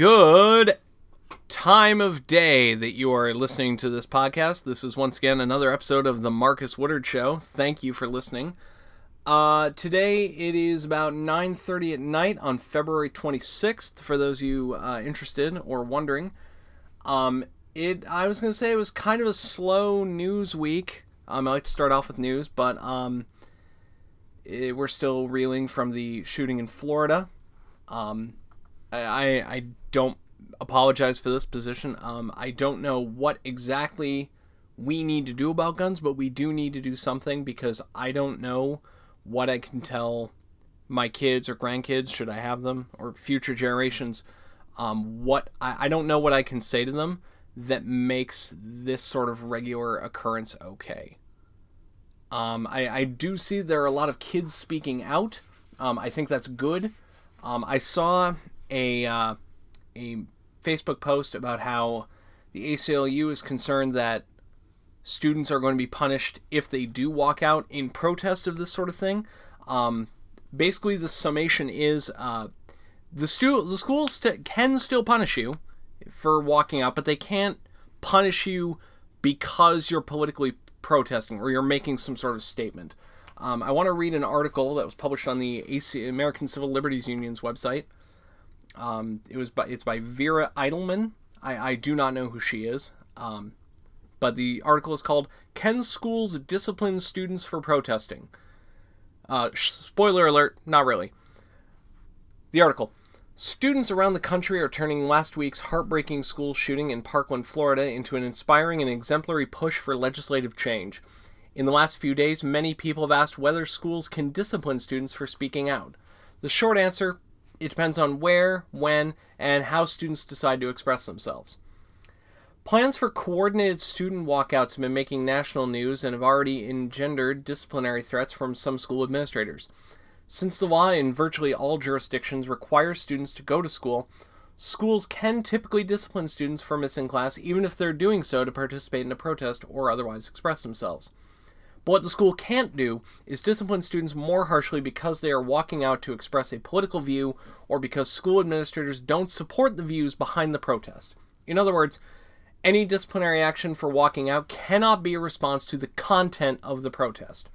Good time of day that you are listening to this podcast. This is once again another episode of the Marcus Woodard Show. Thank you for listening. Uh, today it is about 9:30 at night on February 26th. For those of you uh, interested or wondering, um, it I was going to say it was kind of a slow news week. Um, I like to start off with news, but um, it, we're still reeling from the shooting in Florida. Um, I, I don't apologize for this position. Um, I don't know what exactly we need to do about guns, but we do need to do something because I don't know what I can tell my kids or grandkids, should I have them, or future generations. Um, what I, I don't know what I can say to them that makes this sort of regular occurrence okay. Um, I, I do see there are a lot of kids speaking out. Um, I think that's good. Um, I saw a uh, a Facebook post about how the ACLU is concerned that students are going to be punished if they do walk out in protest of this sort of thing. Um, basically, the summation is uh, the stu- the schools st- can still punish you for walking out, but they can't punish you because you're politically protesting or you're making some sort of statement. Um, I want to read an article that was published on the AC- American Civil Liberties Union's website. Um, it was by it's by Vera Eidelman. I, I do not know who she is. Um, but the article is called "Can Schools Discipline Students for Protesting?" Uh, spoiler alert, not really. The article. Students around the country are turning last week's heartbreaking school shooting in Parkland, Florida, into an inspiring and exemplary push for legislative change. In the last few days, many people have asked whether schools can discipline students for speaking out. The short answer it depends on where, when, and how students decide to express themselves. Plans for coordinated student walkouts have been making national news and have already engendered disciplinary threats from some school administrators. Since the law in virtually all jurisdictions requires students to go to school, schools can typically discipline students for missing class even if they're doing so to participate in a protest or otherwise express themselves. But what the school can't do is discipline students more harshly because they are walking out to express a political view or because school administrators don't support the views behind the protest. In other words, any disciplinary action for walking out cannot be a response to the content of the protest.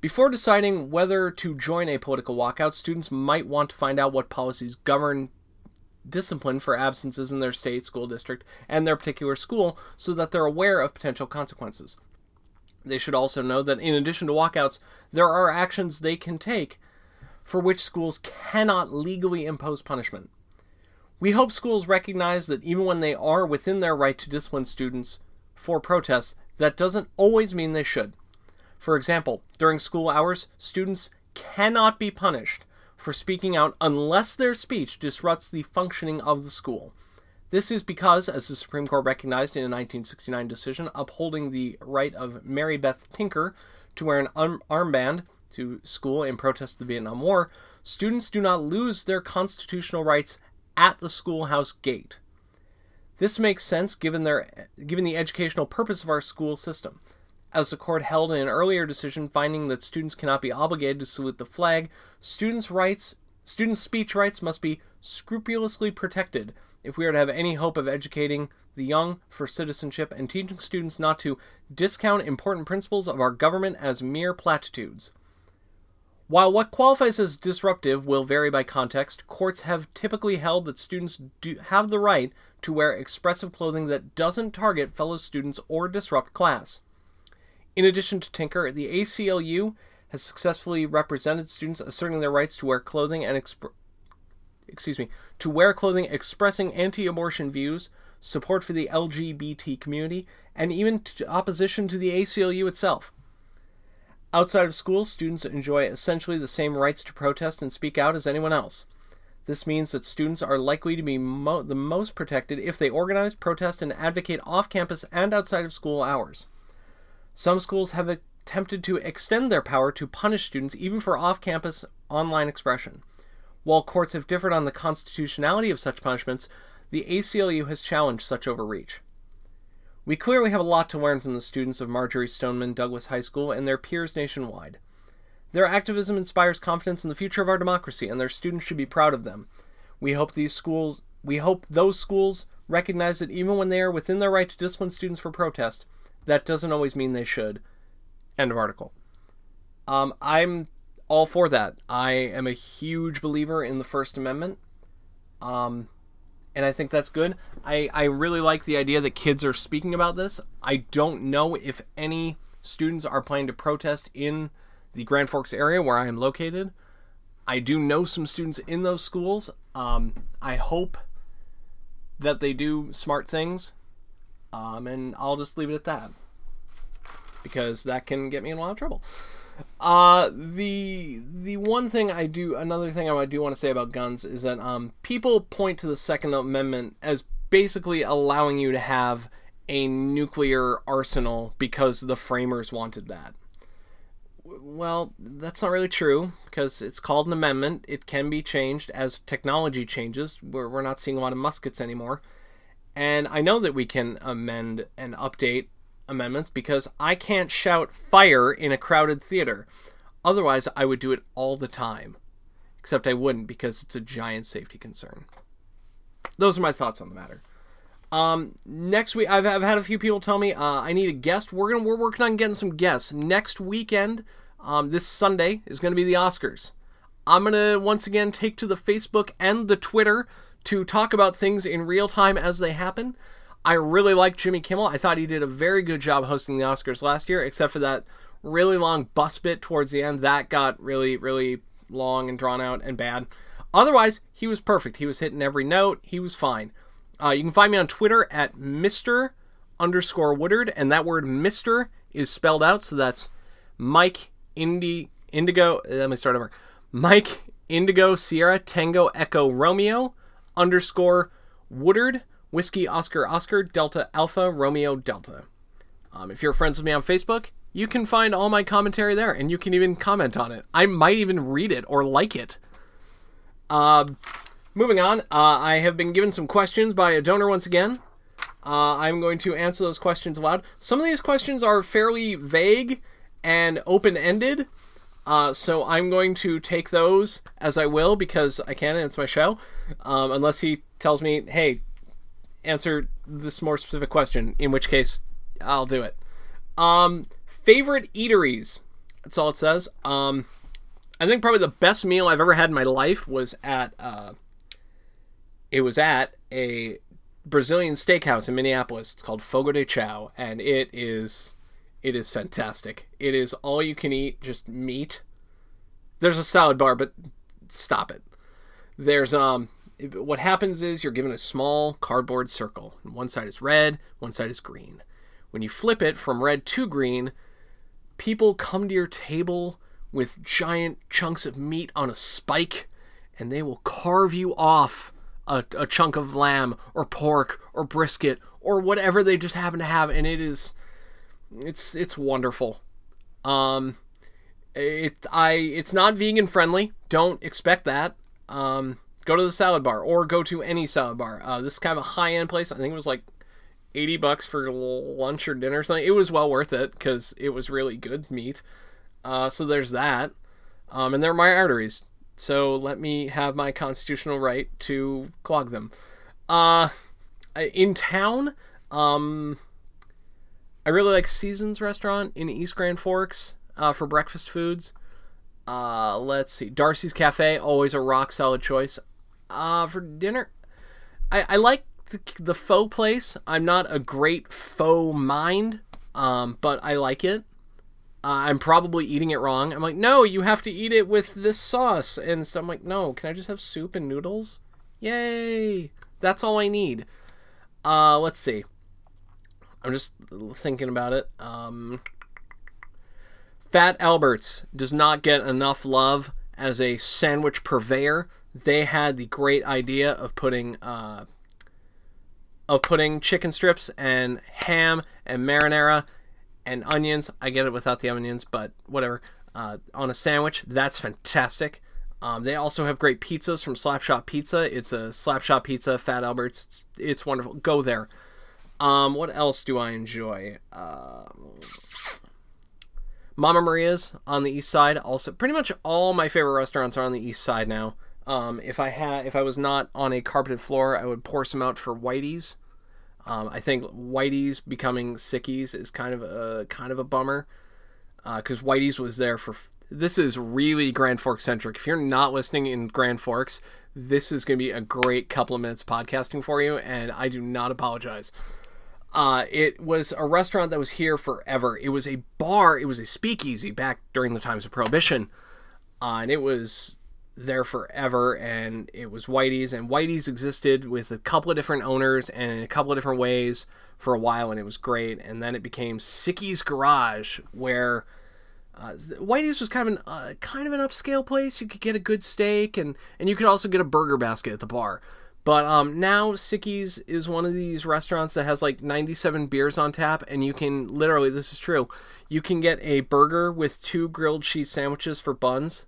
Before deciding whether to join a political walkout, students might want to find out what policies govern discipline for absences in their state, school district, and their particular school so that they're aware of potential consequences. They should also know that in addition to walkouts, there are actions they can take for which schools cannot legally impose punishment. We hope schools recognize that even when they are within their right to discipline students for protests, that doesn't always mean they should. For example, during school hours, students cannot be punished for speaking out unless their speech disrupts the functioning of the school. This is because, as the Supreme Court recognized in a 1969 decision upholding the right of Mary Beth Tinker to wear an armband to school in protest of the Vietnam War, students do not lose their constitutional rights at the schoolhouse gate. This makes sense given their given the educational purpose of our school system. As the court held in an earlier decision finding that students cannot be obligated to salute the flag, students' rights students' speech rights must be scrupulously protected if we are to have any hope of educating the young for citizenship and teaching students not to discount important principles of our government as mere platitudes. While what qualifies as disruptive will vary by context, courts have typically held that students do have the right to wear expressive clothing that doesn't target fellow students or disrupt class. In addition to Tinker, the ACLU has successfully represented students asserting their rights to wear clothing and excuse me, to wear clothing expressing anti-abortion views, support for the LGBT community, and even to opposition to the ACLU itself. Outside of school, students enjoy essentially the same rights to protest and speak out as anyone else. This means that students are likely to be mo- the most protected if they organize, protest, and advocate off campus and outside of school hours. Some schools have attempted to extend their power to punish students even for off campus online expression. While courts have differed on the constitutionality of such punishments, the ACLU has challenged such overreach. We clearly have a lot to learn from the students of Marjory Stoneman Douglas High School and their peers nationwide. Their activism inspires confidence in the future of our democracy, and their students should be proud of them. We hope these schools we hope those schools recognize that even when they are within their right to discipline students for protest, that doesn't always mean they should. End of article. Um, I'm all for that. I am a huge believer in the First Amendment. Um, and I think that's good. I, I really like the idea that kids are speaking about this. I don't know if any students are planning to protest in the Grand Forks area where I am located. I do know some students in those schools. Um, I hope that they do smart things. Um, and I'll just leave it at that because that can get me in a lot of trouble. Uh, the the one thing I do, another thing I do want to say about guns is that um, people point to the Second Amendment as basically allowing you to have a nuclear arsenal because the framers wanted that. Well, that's not really true because it's called an amendment. It can be changed as technology changes. We're, we're not seeing a lot of muskets anymore. And I know that we can amend and update amendments because I can't shout fire in a crowded theater. Otherwise, I would do it all the time. Except I wouldn't because it's a giant safety concern. Those are my thoughts on the matter. Um, next week, I've, I've had a few people tell me uh, I need a guest. We're gonna we're working on getting some guests next weekend. Um, this Sunday is gonna be the Oscars. I'm gonna once again take to the Facebook and the Twitter to talk about things in real time as they happen. I really like Jimmy Kimmel. I thought he did a very good job hosting the Oscars last year, except for that really long bus bit towards the end. That got really, really long and drawn out and bad. Otherwise, he was perfect. He was hitting every note. He was fine. Uh, you can find me on Twitter at Mr. underscore Woodard, and that word Mr. is spelled out, so that's Mike Indi Indigo. Let me start over. Mike Indigo Sierra Tango Echo Romeo underscore Woodard. Whiskey Oscar Oscar Delta Alpha Romeo Delta. Um, if you're friends with me on Facebook, you can find all my commentary there, and you can even comment on it. I might even read it or like it. Uh, moving on, uh, I have been given some questions by a donor once again. Uh, I'm going to answer those questions aloud. Some of these questions are fairly vague and open ended, uh, so I'm going to take those as I will because I can, and it's my show. Um, unless he tells me, hey, answer this more specific question, in which case I'll do it. Um, favorite eateries. That's all it says. Um, I think probably the best meal I've ever had in my life was at. Uh, it was at a Brazilian steakhouse in Minneapolis. It's called Fogo de Chao, and it is it is fantastic. It is all you can eat, just meat. There's a salad bar, but stop it. There's um what happens is you're given a small cardboard circle. and One side is red, one side is green. When you flip it from red to green, people come to your table with giant chunks of meat on a spike, and they will carve you off a, a chunk of lamb or pork or brisket or whatever they just happen to have, and it is it's it's wonderful. Um, it I it's not vegan friendly. Don't expect that. Um, go to the salad bar or go to any salad bar. Uh, this is kind of a high end place. I think it was like 80 bucks for lunch or dinner or something. It was well worth it because it was really good meat. Uh, so there's that. Um, and they're my arteries. So let me have my constitutional right to clog them. Uh, in town, um, I really like Seasons Restaurant in East Grand Forks uh, for breakfast foods. Uh, let's see. Darcy's Cafe, always a rock solid choice. Uh, for dinner, I, I like the, the pho place. I'm not a great faux mind, um, but I like it. Uh, I'm probably eating it wrong. I'm like, no, you have to eat it with this sauce. And so I'm like, no, can I just have soup and noodles? Yay! That's all I need. Uh, let's see. I'm just thinking about it. Um, Fat Alberts does not get enough love as a sandwich purveyor they had the great idea of putting uh, of putting chicken strips and ham and marinara and onions. I get it without the onions, but whatever. Uh, on a sandwich, that's fantastic. Um, they also have great pizzas from Slapshot Pizza. It's a Slapshot Pizza, Fat Albert's. It's, it's wonderful. Go there. Um, what else do I enjoy? Uh, Mama Maria's on the east side. Also, pretty much all my favorite restaurants are on the east side now. Um, if I had, if I was not on a carpeted floor, I would pour some out for Whitey's. Um, I think Whitey's becoming Sickies is kind of a kind of a bummer because uh, Whitey's was there for. This is really Grand Forks centric. If you're not listening in Grand Forks, this is going to be a great couple of minutes podcasting for you, and I do not apologize. Uh, it was a restaurant that was here forever. It was a bar. It was a speakeasy back during the times of Prohibition, uh, and it was there forever. And it was Whitey's, and Whitey's existed with a couple of different owners and in a couple of different ways for a while, and it was great. And then it became Sickies Garage, where uh, Whitey's was kind of an uh, kind of an upscale place. You could get a good steak, and and you could also get a burger basket at the bar. But um, now Sicky's is one of these restaurants that has like 97 beers on tap, and you can literally, this is true, you can get a burger with two grilled cheese sandwiches for buns,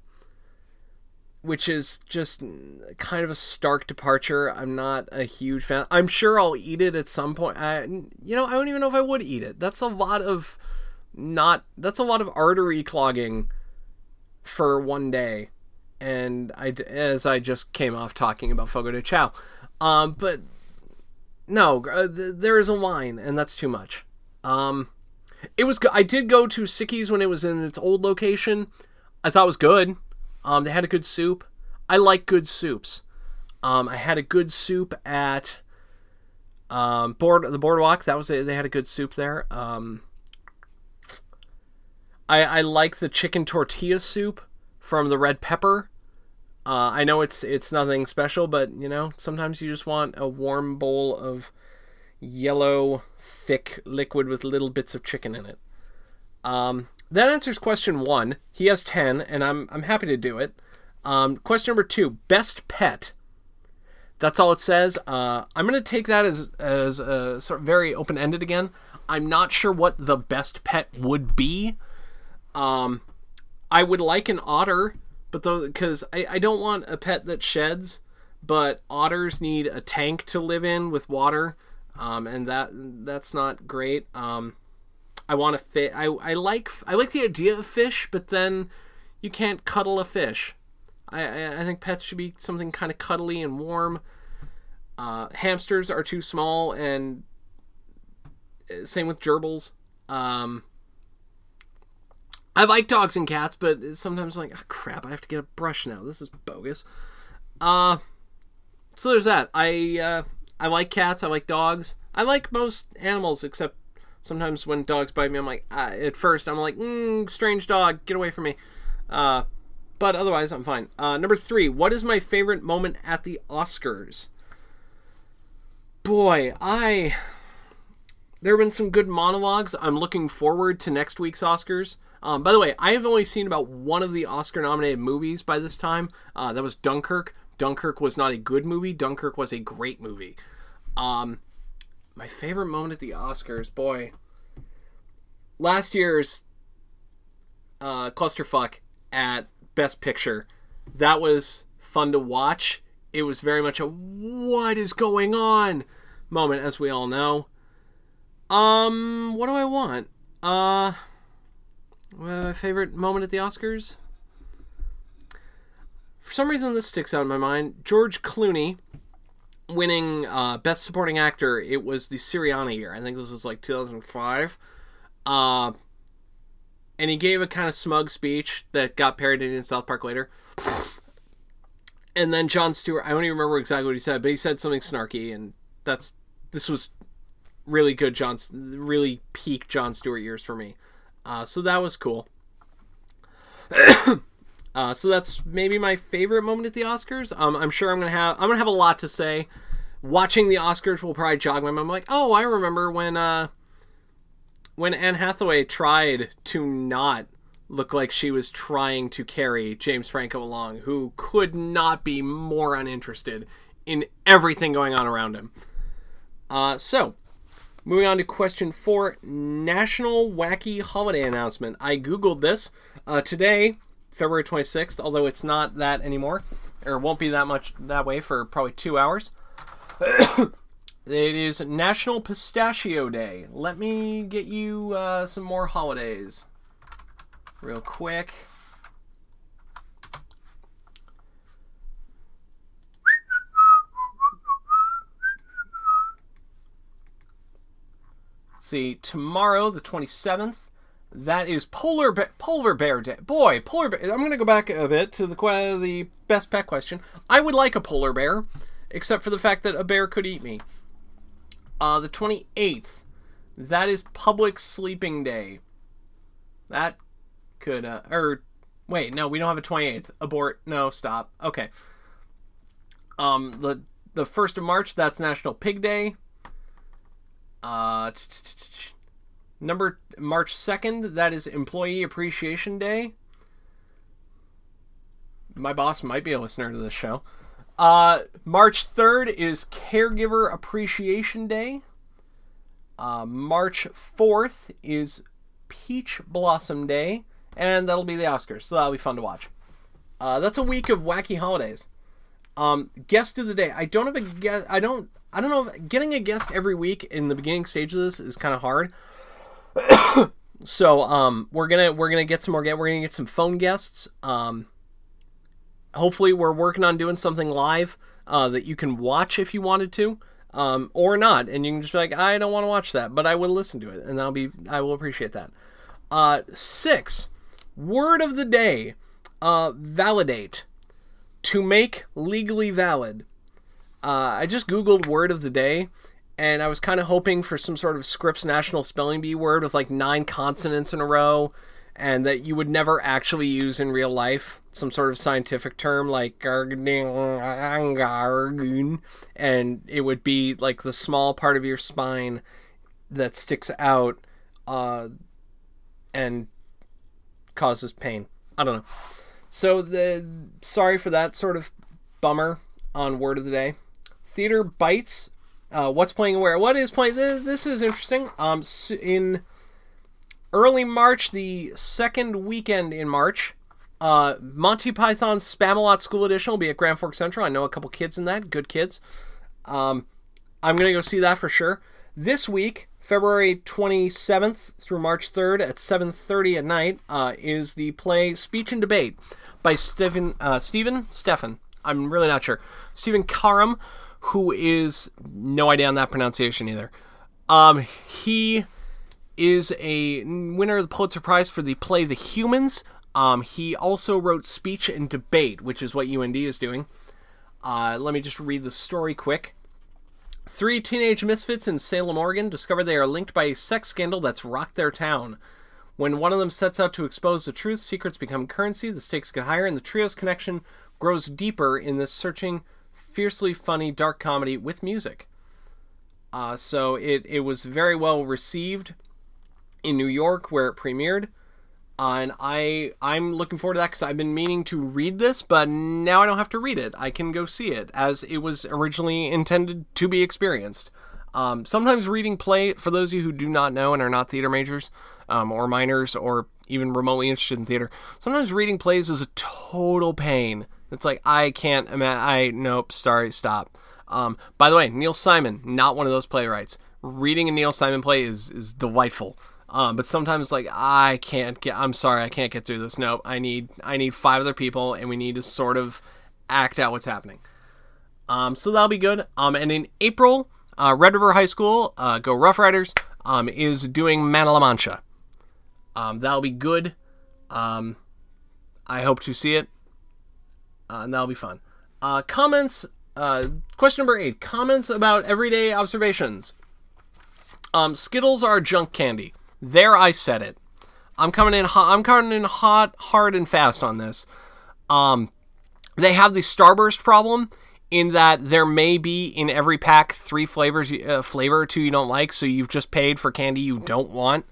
which is just kind of a stark departure. I'm not a huge fan. I'm sure I'll eat it at some point. I, you know, I don't even know if I would eat it. That's a lot of not. That's a lot of artery clogging for one day and I as I just came off talking about Fogo de Chao, um, but no, uh, th- there is a line, and that's too much. Um, it was I did go to Sickies when it was in its old location. I thought it was good. Um, they had a good soup. I like good soups. Um, I had a good soup at um, board the boardwalk. That was a, they had a good soup there. Um, I I like the chicken tortilla soup from the red pepper. Uh, I know it's it's nothing special, but you know sometimes you just want a warm bowl of yellow, thick liquid with little bits of chicken in it. Um, that answers question one. He has ten, and I'm I'm happy to do it. Um, question number two: best pet. That's all it says. Uh, I'm gonna take that as as a sort of very open ended again. I'm not sure what the best pet would be. Um, I would like an otter, but though because I, I don't want a pet that sheds, but otters need a tank to live in with water, um, and that that's not great. Um, I want to fit. I I like I like the idea of fish, but then you can't cuddle a fish. I I, I think pets should be something kind of cuddly and warm. Uh, hamsters are too small, and uh, same with gerbils. Um, I like dogs and cats, but sometimes I'm like, oh, crap, I have to get a brush now. This is bogus. Uh, so there's that. I uh, I like cats. I like dogs. I like most animals, except sometimes when dogs bite me, I'm like, uh, at first I'm like, mm, strange dog, get away from me. Uh, but otherwise, I'm fine. Uh, number three, what is my favorite moment at the Oscars? Boy, I. There have been some good monologues. I'm looking forward to next week's Oscars. Um, by the way, I have only seen about one of the Oscar nominated movies by this time. Uh, that was Dunkirk. Dunkirk was not a good movie, Dunkirk was a great movie. Um, my favorite moment at the Oscars, boy. Last year's uh, clusterfuck at Best Picture. That was fun to watch. It was very much a what is going on moment, as we all know. Um, what do I want? Uh, my favorite moment at the Oscars? For some reason, this sticks out in my mind. George Clooney winning uh, Best Supporting Actor. It was the Syriana year. I think this was like 2005. Uh, and he gave a kind of smug speech that got parodied in South Park later. And then Jon Stewart, I don't even remember exactly what he said, but he said something snarky, and that's this was really good. Jon, really peak Jon Stewart years for me. Uh, so that was cool. uh, so that's maybe my favorite moment at the Oscars. Um, I'm sure I'm gonna have I'm gonna have a lot to say. Watching the Oscars will probably jog my mind. I'm like, oh, I remember when uh, when Anne Hathaway tried to not look like she was trying to carry James Franco along, who could not be more uninterested in everything going on around him. Uh, so Moving on to question four National Wacky Holiday Announcement. I Googled this uh, today, February 26th, although it's not that anymore, or won't be that much that way for probably two hours. it is National Pistachio Day. Let me get you uh, some more holidays real quick. See, tomorrow, the 27th, that is polar bear, polar bear day. Boy, polar bear. I'm going to go back a bit to the the best pet question. I would like a polar bear, except for the fact that a bear could eat me. Uh, the 28th, that is public sleeping day. That could, uh, or wait, no, we don't have a 28th. Abort. No, stop. Okay. Um, the the first of March, that's National Pig Day. Uh, number March second, that is Employee Appreciation Day. My boss might be a listener to this show. Uh, March third is Caregiver Appreciation Day. Uh, March fourth is Peach Blossom Day, and that'll be the Oscars, so that'll be fun to watch. Uh, that's a week of wacky holidays. Um, guest of the day. I don't have a guest. I don't. I don't know. Getting a guest every week in the beginning stage of this is kind of hard. so um, we're gonna we're gonna get some more. We're gonna get some phone guests. Um, hopefully, we're working on doing something live uh, that you can watch if you wanted to, um, or not, and you can just be like, I don't want to watch that, but I will listen to it, and I'll be I will appreciate that. Uh, six word of the day. Uh, validate to make legally valid. Uh, I just Googled word of the day, and I was kind of hoping for some sort of Scripps National Spelling Bee word with like nine consonants in a row, and that you would never actually use in real life. Some sort of scientific term like and it would be like the small part of your spine that sticks out uh, and causes pain. I don't know. So the sorry for that sort of bummer on word of the day. Theater bites. Uh, what's playing where? What is playing? This, this is interesting. Um, in early March, the second weekend in March, uh, Monty Python's Spamalot School Edition will be at Grand Forks Central. I know a couple kids in that, good kids. Um, I'm gonna go see that for sure. This week, February 27th through March 3rd at 7:30 at night uh, is the play Speech and Debate by Stephen uh, Stephen. I'm really not sure. Stephen Karam, who is no idea on that pronunciation either. Um, he is a winner of the Pulitzer Prize for the play The Humans. Um, he also wrote Speech and Debate, which is what UND is doing. Uh, let me just read the story quick. Three teenage misfits in Salem, Oregon discover they are linked by a sex scandal that's rocked their town. When one of them sets out to expose the truth, secrets become currency, the stakes get higher, and the trio's connection grows deeper in this searching, fiercely funny dark comedy with music. Uh, so it, it was very well received in New York where it premiered. Uh, and I I'm looking forward to that because I've been meaning to read this, but now I don't have to read it. I can go see it as it was originally intended to be experienced. Um, sometimes reading play, for those of you who do not know and are not theater majors um, or minors or even remotely interested in theater, sometimes reading plays is a total pain. It's like I can't imagine. I nope. Sorry, stop. Um, by the way, Neil Simon, not one of those playwrights. Reading a Neil Simon play is is delightful. Um, but sometimes like I can't get. I'm sorry, I can't get through this. Nope. I need I need five other people, and we need to sort of act out what's happening. Um, so that'll be good. Um, and in April, uh, Red River High School, uh, go Rough Riders, um, is doing Man La Mancha. Um, that'll be good. Um, I hope to see it. Uh, and that'll be fun. Uh, comments. Uh, question number eight. Comments about everyday observations. Um, Skittles are junk candy. There, I said it. I'm coming in hot. I'm coming in hot, hard, and fast on this. Um, they have the Starburst problem in that there may be in every pack three flavors, uh, flavor or two you don't like, so you've just paid for candy you don't want.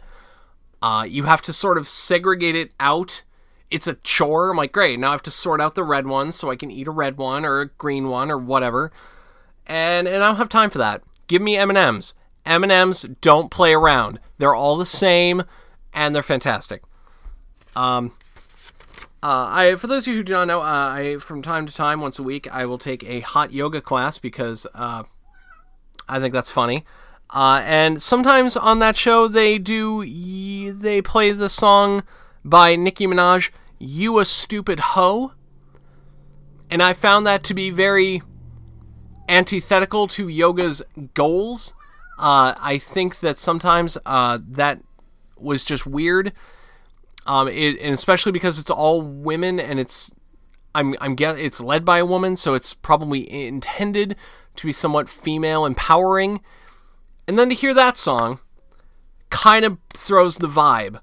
Uh, you have to sort of segregate it out. It's a chore. I'm like, great. Now I have to sort out the red ones so I can eat a red one or a green one or whatever. And and I don't have time for that. Give me M and M's. M&Ms don't play around. They're all the same and they're fantastic. Um, uh, I, for those of you who do not know, uh, I from time to time, once a week, I will take a hot yoga class because uh, I think that's funny. Uh, and sometimes on that show, they do they play the song by Nicki Minaj, "You a Stupid Hoe," and I found that to be very antithetical to yoga's goals Uh, I think that sometimes uh, that was just weird. Um, it, and especially because it's all women and it's I'm I'm guess it's led by a woman, so it's probably intended to be somewhat female empowering. And then to hear that song kind of throws the vibe.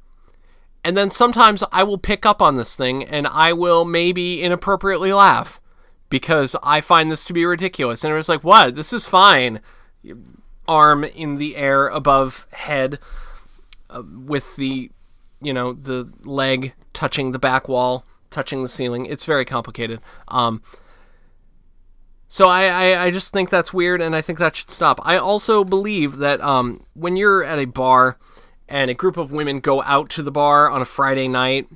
And then sometimes I will pick up on this thing and I will maybe inappropriately laugh because I find this to be ridiculous. And it was like, what? This is fine. Arm in the air above head uh, with the, you know, the leg touching the back wall, touching the ceiling. It's very complicated. Um, so I, I, I, just think that's weird and I think that should stop. I also believe that um, when you're at a bar and a group of women go out to the bar on a Friday night,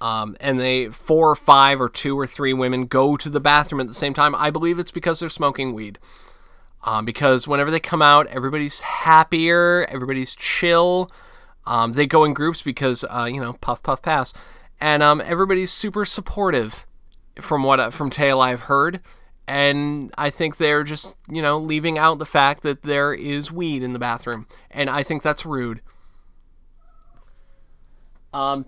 um, and they four or five or two or three women go to the bathroom at the same time, I believe it's because they're smoking weed. Um, because whenever they come out, everybody's happier, everybody's chill. Um, they go in groups because uh, you know puff puff pass, and um, everybody's super supportive. From what from tale I've heard, and I think they're just you know leaving out the fact that there is weed in the bathroom, and I think that's rude. Um,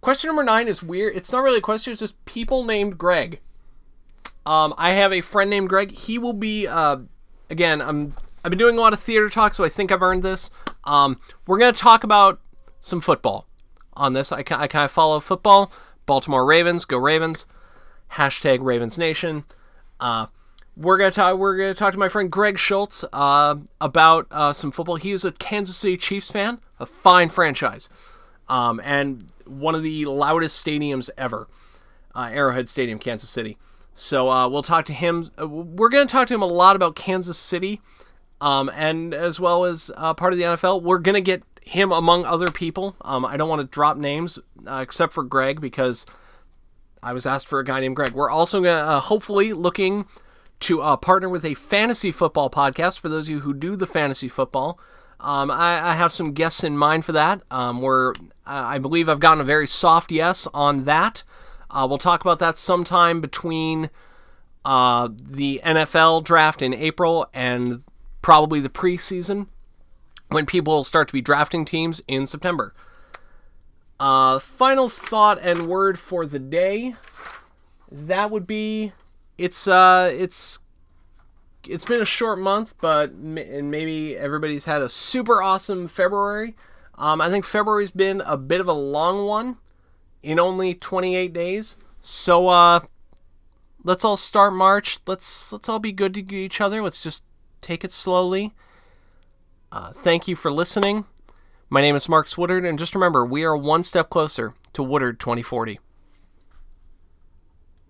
question number nine is weird. It's not really a question. It's just people named Greg. Um, I have a friend named Greg. He will be. Uh, again, I'm. I've been doing a lot of theater talk, so I think I've earned this. Um, we're gonna talk about some football on this. I, I kind of follow football. Baltimore Ravens, go Ravens. Hashtag Ravens Nation. Uh, we're gonna talk. We're gonna talk to my friend Greg Schultz uh, about uh, some football. He is a Kansas City Chiefs fan, a fine franchise, um, and one of the loudest stadiums ever, uh, Arrowhead Stadium, Kansas City. So uh, we'll talk to him. Uh, we're gonna talk to him a lot about Kansas City, um, and as well as part of the NFL. We're gonna get him among other people. Um, I don't want to drop names except for Greg because I was asked for a guy named Greg. We're also gonna hopefully looking to uh, partner with a fantasy football podcast. For those of you who do the fantasy football, um, I, I, have some guests in mind for that. Um, where I believe I've gotten a very soft yes on that. Uh, we'll talk about that sometime between uh, the NFL draft in April and probably the preseason when people start to be drafting teams in September. Uh, final thought and word for the day. That would be it's uh it's it's been a short month, but and maybe everybody's had a super awesome February. Um, I think February's been a bit of a long one in only 28 days. So uh, let's all start March. Let's let's all be good to each other. Let's just take it slowly. Uh, thank you for listening. My name is Mark Woodard, and just remember, we are one step closer to Woodard 2040.